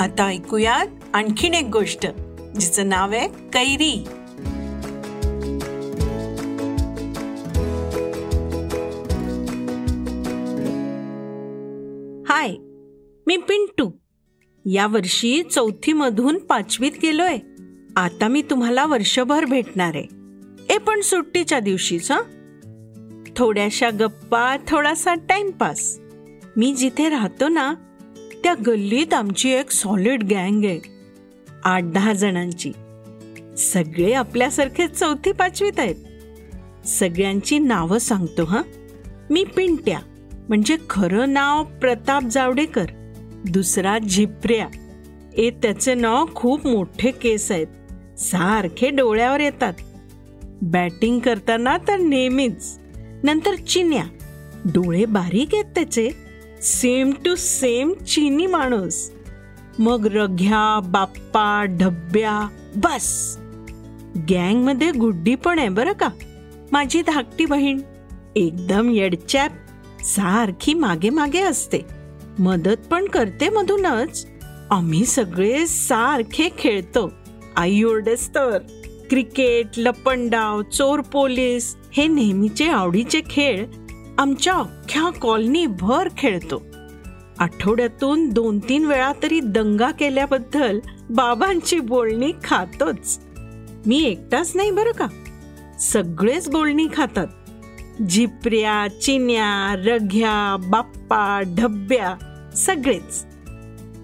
आता ऐकूयात आणखीन एक गोष्ट जिचं नाव आहे कैरी. हाय मी पिंटू. या वर्षी चौथी मधून पाचवीत गेलोय. आता मी तुम्हाला वर्षभर भेटणार आहे. ए पण सुट्टीच्या दिवशीच हं? थोड्याशा गप्पा थोडासा टाइमपास. मी जिथे राहतो ना त्या गल्लीत आमची एक सॉलिड गँग आहे. आठ दहा जणांची. सगळे आपल्यासारखे चौथी पाचवीत आहेत. सगळ्यांची नावं सांगतो हां. मी पिंट्या म्हणजे खरं नाव प्रताप जावडेकर. दुसरा झिपऱ्या ए त्याचे नाव खूप मोठे केस आहेत. सारखे डोळ्यावर येतात. बॅटिंग करताना तर नेहमीच. नंतर चिन्या. डोळे बारीक आहेत त्याचे. सेम टू सेम चिनी माणूस. मग रघ्या बाप्पा ढब्या बस. गँगमध्ये गुड्डी पण आहे बरं का. माझी धाकटी बहीण एकदम येडचॅप सारखी मागे मागे असते. मदत पण करते मधूनच. आम्ही सगळे सारखे खेळतो. आई ओरडेस तर. क्रिकेट लपंडाव चोर पोलीस हे नेहमीचे आवडीचे खेळ आमच्या अख्ख्या कॉलनी भर खेळतो. आठवड्यातून दोन तीन वेळा तरी दंगा केल्याबद्दल बाबांची बोलणी खातोच. मी एकटाच नाही बरं का? सगळेच बोलणी खातात. झिपऱ्या चिन्या रघ्या बाप्पा ढब्या सगळेच.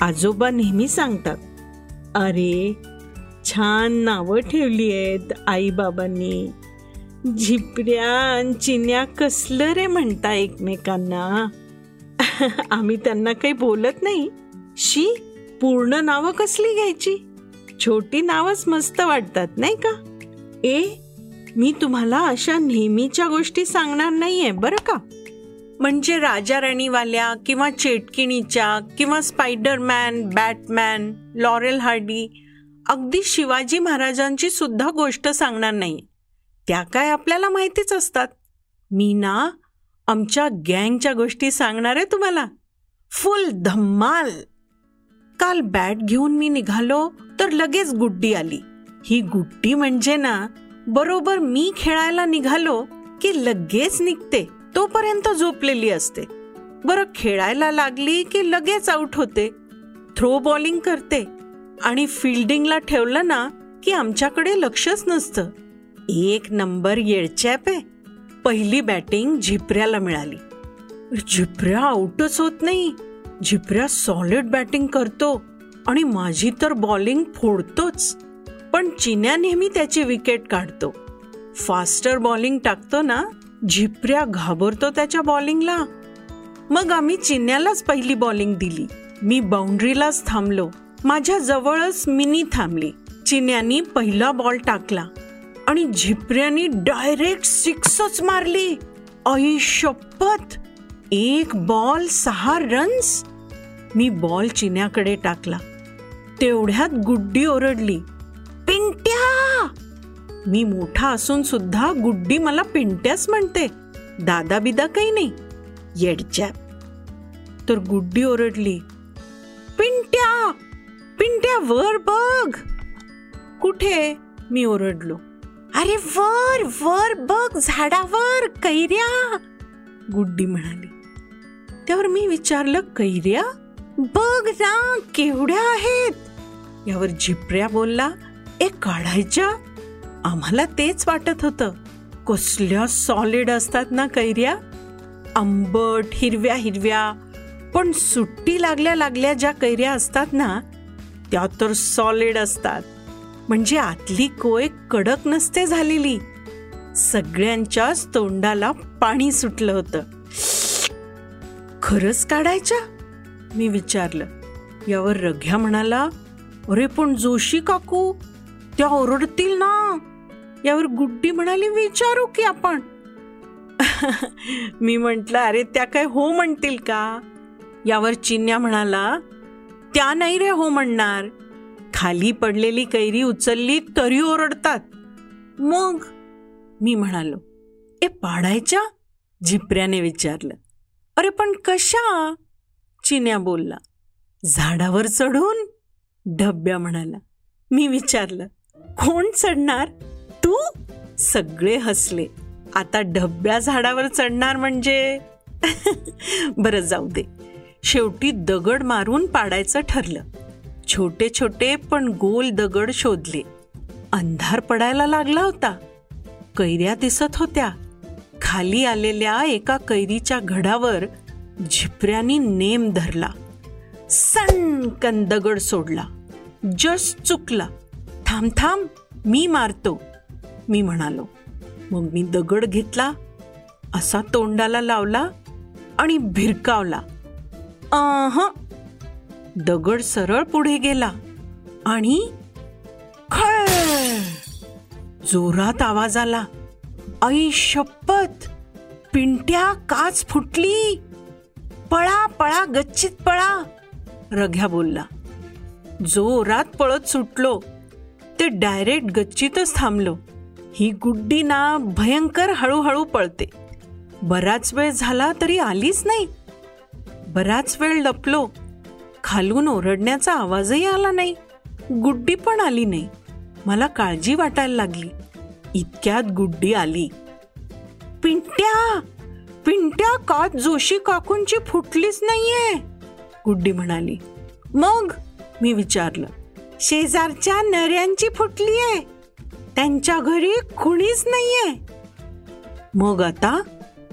आजोबा नेहमी सांगतात अरे छान नावं ठेवली आहेत आईबाबांनी. झिपऱ्या आणि चिन्या कसलं रे म्हणता एकमेकांना? आम्ही त्यांना काही बोलत नाही. शी पूर्ण नावं कसली घ्यायची? छोटी नावच मस्त वाटतात नाही का? ए मी तुम्हाला अशा नेहमीच्या गोष्टी सांगणार नाहीये बरं का? म्हणजे राजा राणीवाल्या किंवा चेटकिणीच्या किंवा स्पायडरमॅन बॅटमॅन लॉरेल हार्डी अगदी शिवाजी महाराजांची सुद्धा गोष्ट सांगणार नाही. त्या काय आपल्याला माहितीच असतात. मी ना आमच्या गँगच्या गोष्टी सांगणार आहे तुम्हाला. फुल धम्माल. काल बॅट घेऊन मी निघालो तर लगेच गुड्डी आली. ही गुड्डी म्हणजे ना बरोबर मी खेळायला निघालो की लगेच निघते तोपर्यंत झोपलेली असते. बरं खेळायला लागली की लगेच आउट होते. थ्रो बॉलिंग करते. आणि फिल्डिंगला ठेवलं ना की आमच्याकडे लक्षच नसतं. एक नंबर येळचॅप आहे पहिली बॅटिंग झिपऱ्याला मिळाली. झिपऱ्या आउटच होत नाही. झिपऱ्या सॉलिड बॅटिंग करतो आणि माझी तर बॉलिंग फोडतोच. पण चिन्या नेहमी त्याची विकेट काढतो. फास्टर बॉलिंग टाकतो ना झिपऱ्या घाबरतो त्याच्या बॉलिंगला. मग आम्ही चिन्यालाच पहिली बॉलिंग दिली. मी बाउंड्रीलाच थांबलो. माझ्या जवळच मिनी थांबली. चिन्यानी पहिला बॉल टाकला. आणि झिपऱ्यानी डायरेक्ट सिक्सच मारली. आई शपथ. एक बॉल सहा रन्स. मी बॉल चिन्याकडे टाकला. तेवढ्यात गुड्डी ओरडली. पिंट्या! मी मोठा असून सुद्धा गुड्डी मला पिंट्याच म्हणते. दादा बिदा काही नाही. येडच्या. तर गुड्डी ओरडली. पिंट्या! पिंट्या वर बघ. कुठे? मी ओरडलो. अरे वर वर बघ झाडावर कैऱ्या. गुड्डी म्हणाली. त्यावर मी विचारलं कैऱ्या? बघ ना केवढ्या आहेत. यावर झिपऱ्या बोलला एक काढायच्या? आम्हाला तेच वाटत होतं. कसल्या सॉलिड असतात ना कैऱ्या? आंबट हिरव्या हिरव्या. पण सुट्टी लागल्या लागल्या ज्या कैऱ्या असतात ना त्या तर सॉलिड असतात. म्हणजे आतली कोय कडक नसते झालेली. सगळ्यांच्याच तोंडाला पाणी सुटलं होतं. खरंच काढायच्या? मी विचारलं. यावर रघ्या म्हणाला अरे पण जोशी काकू त्या ओरडतील ना. यावर गुड्डी म्हणाली विचारू की आपण. मी म्हंटल अरे त्या काय हो म्हणतील का? यावर चिन्या म्हणाला त्या नाही रे हो म्हणणार. खाली पडलेली कैरी उचलली तरी ओरडतात. मग मी म्हणालो ए पाडायच्या? झिपऱ्याने विचारलं. अरे पण कशा? चिन्या बोलला. झाडावर चढून? ढब्या म्हणाला. मी विचारलं कोण चढणार? तू? सगळे हसले. आता ढब्या झाडावर चढणार म्हणजे? बरं जाऊ दे. शेवटी दगड मारून पाडायचं ठरलं. छोटे छोटे पण गोल दगड शोधले. अंधार पडायला लागला होता. कैऱ्या दिसत होत्या. खाली आलेल्या एका कैरीच्या घडावर झिपऱ्यानी नेम धरला. सणकन दगड सोडला. जस्ट चुकला. थांब थांब मी मारतो. मी म्हणालो. मग मी दगड घेतला असा तोंडाला लावला आणि भिरकावला. आह दगड सरळ पुढे गेला आणि खळ! जोरात आवाज आला. आई शपथ! पिंट्या काच फुटली. पळा पळा गच्चीत पळा रघ्या बोलला. जोरात पळत सुटलो. ते डायरेक्ट गच्चीतच थांबलो. ही गुड्डी ना भयंकर हळूहळू पळते. बराच वेळ झाला तरी आलीच नाही. बराच वेळ लपलो. खालून ओरडण्याचा आवाजही आला नाही. गुड्डी पण आली नाही. मला काळजी वाटायला लागली. इतक्यात गुड्डी आली. पिंट्या! पिंट्या का जोशी काकूंची फुटलीच नाहीये. गुड्डी म्हणाली. मग? मी विचारलं. शेजारच्या नऱ्यांची फुटली आहे त्यांच्या घरी कुणीच नाहीये. मग आता?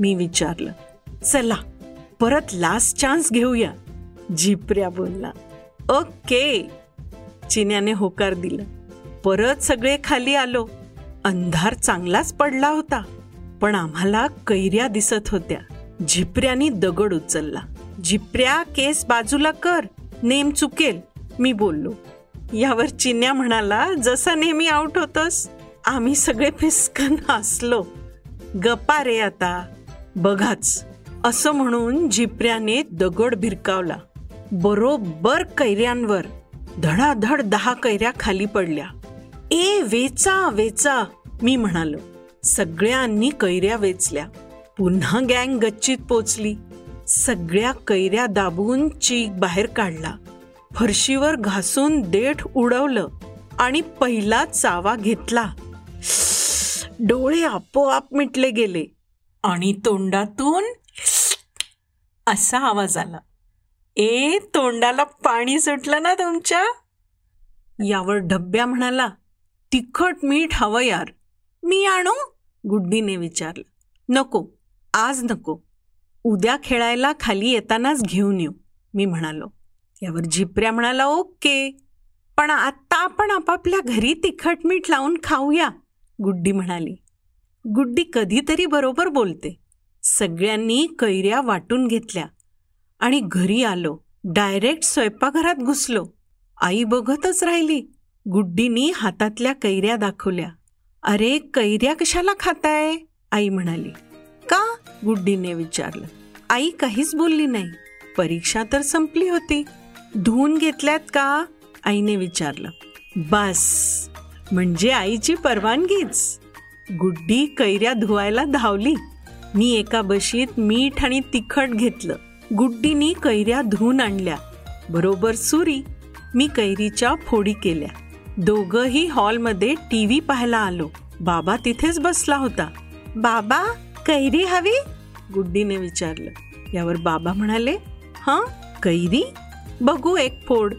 मी विचारलं. चला परत लास्ट चान्स घेऊया. झिपऱ्या बोलला ओके चिन्याने होकार दिला. परत सगळे खाली आलो. अंधार चांगलाच पडला होता पण आम्हाला कैऱ्या दिसत होत्या. झिपऱ्यानी दगड उचलला. झिपऱ्या केस बाजूला कर नेम चुकेल मी बोललो. यावर चिन्या म्हणाला जसा नेहमी आउट होतोस आम्ही सगळे फिसकन हसलो. गप्पा रे आता बघाच. असं म्हणून झिपऱ्याने दगड भिरकावला. बरोबर कैऱ्यांवर. धडाधड दहा कैऱ्या खाली पडल्या. ए वेचा वेचा मी म्हणालो. सगळ्यांनी कैऱ्या वेचल्या. पुन्हा गँग गच्चीत पोचली. सगळ्या कैऱ्या दाबून चीक बाहेर काढला. फरशीवर घासून देठ उडवलं आणि पहिला चावा घेतला. डोळे आपोआप मिटले गेले आणि तोंडातून असा आवाज आला. ए तोंडाला पाणी सुटलं ना तुमच्या? यावर डब्या म्हणाला तिखट मीठ हवं यार. मी आणू? गुड्डीने विचारलं. नको आज नको. उद्या खेळायला खाली येतानाच घेऊन येऊ मी म्हणालो. यावर झिपऱ्या म्हणाला ओके. पण आत्ता आपण आपापल्या घरी तिखट मीठ लावून खाऊया. गुड्डी म्हणाली. गुड्डी कधीतरी बरोबर बोलते. सगळ्यांनी कैऱ्या वाटून घेतल्या. आणि घरी आलो. डायरेक्ट स्वयंपाकघरात घुसलो. आई बघतच राहिली. गुड्डीनी हातातल्या कैऱ्या दाखवल्या. अरे कैऱ्या कशाला खाताय? आई म्हणाली. का? गुड्डीने विचारलं. आई काहीच बोलली नाही. परीक्षा तर संपली होती. धुवून घेतल्यात का? आईने विचारलं. बस. म्हणजे आईची परवानगीच. गुड्डी कैऱ्या धुवायला धावली. मी एका बशीत मीठ आणि तिखट घेतलं. गुड्डीनी कैऱ्या धुवून आणल्या. बरोबर सुरी मी कैरीच्या फोडी केल्या. दोघही हॉलमध्ये टी व्ही पाहायला आलो. बाबा तिथेच बसला होता. बाबा कैरी हवी? गुड्डीने विचारलं. यावर बाबा म्हणाले हा कैरी? बघू एक फोड.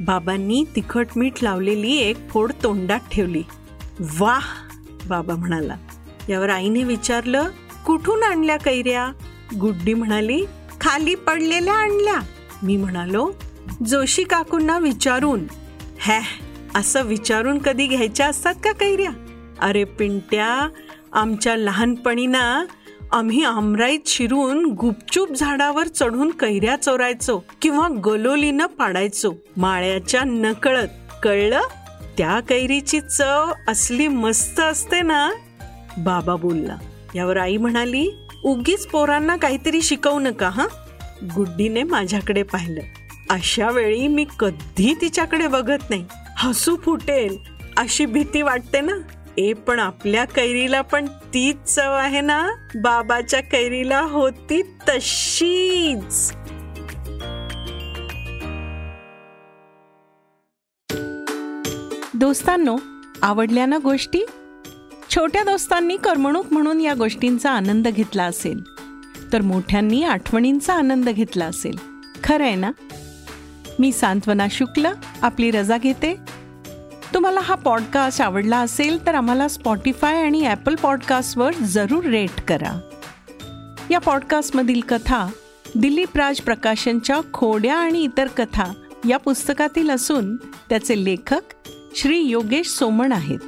बाबांनी तिखट मीठ लावलेली एक फोड तोंडात ठेवली. वाह बाबा म्हणाला. यावर आईने विचारलं कुठून आणल्या कैऱ्या? गुड्डी म्हणाली खाली पडलेल्या आणल्या. मी म्हणालो जोशी काकूंना विचारून हॅ असं विचारून कधी घ्यायच्या असतात का कैऱ्या? अरे पिंट्या आमच्या लहानपणी ना आम्ही आमराईत शिरून गुपचूप झाडावर चढून कैऱ्या चोरायचो किंवा गलोलीनं पाडायचो. माळ्याच्या नकळत कळलं? त्या कैरीची चव असली मस्त असते ना? बाबा बोलला. यावर आई म्हणाली उगीच पोरांना काहीतरी शिकवू नका हा? गुड्डीने माझ्याकडे पाहिलं. अशा वेळी मी कधी तिच्याकडे बघत नाही. हसू फुटेल अशी भीती वाटते ना? ए पण आपल्या कैरीला पण तीच चव आहे ना? बाबाच्या कैरीला होती तशीच. दोस्तांनो आवडल्या ना गोष्टी? छोट्या दोस्तांनी करमणूक म्हणून या गोष्टींचा आनंद घेतला असेल तर मोठ्यांनी आठवणींचा आनंद घेतला असेल. खरं आहे ना? मी सांत्वना शुक्ल आपली रजा घेते. तुम्हाला हा पॉडकास्ट आवडला असेल तर आम्हाला स्पॉटीफाय आणि ॲपल पॉडकास्टवर जरूर रेट करा. या पॉडकास्टमधील कथा दिलीप राज प्रकाशनच्या खोड्या आणि इतर कथा या पुस्तकातील असून त्याचे लेखक श्री योगेश सोमण आहेत.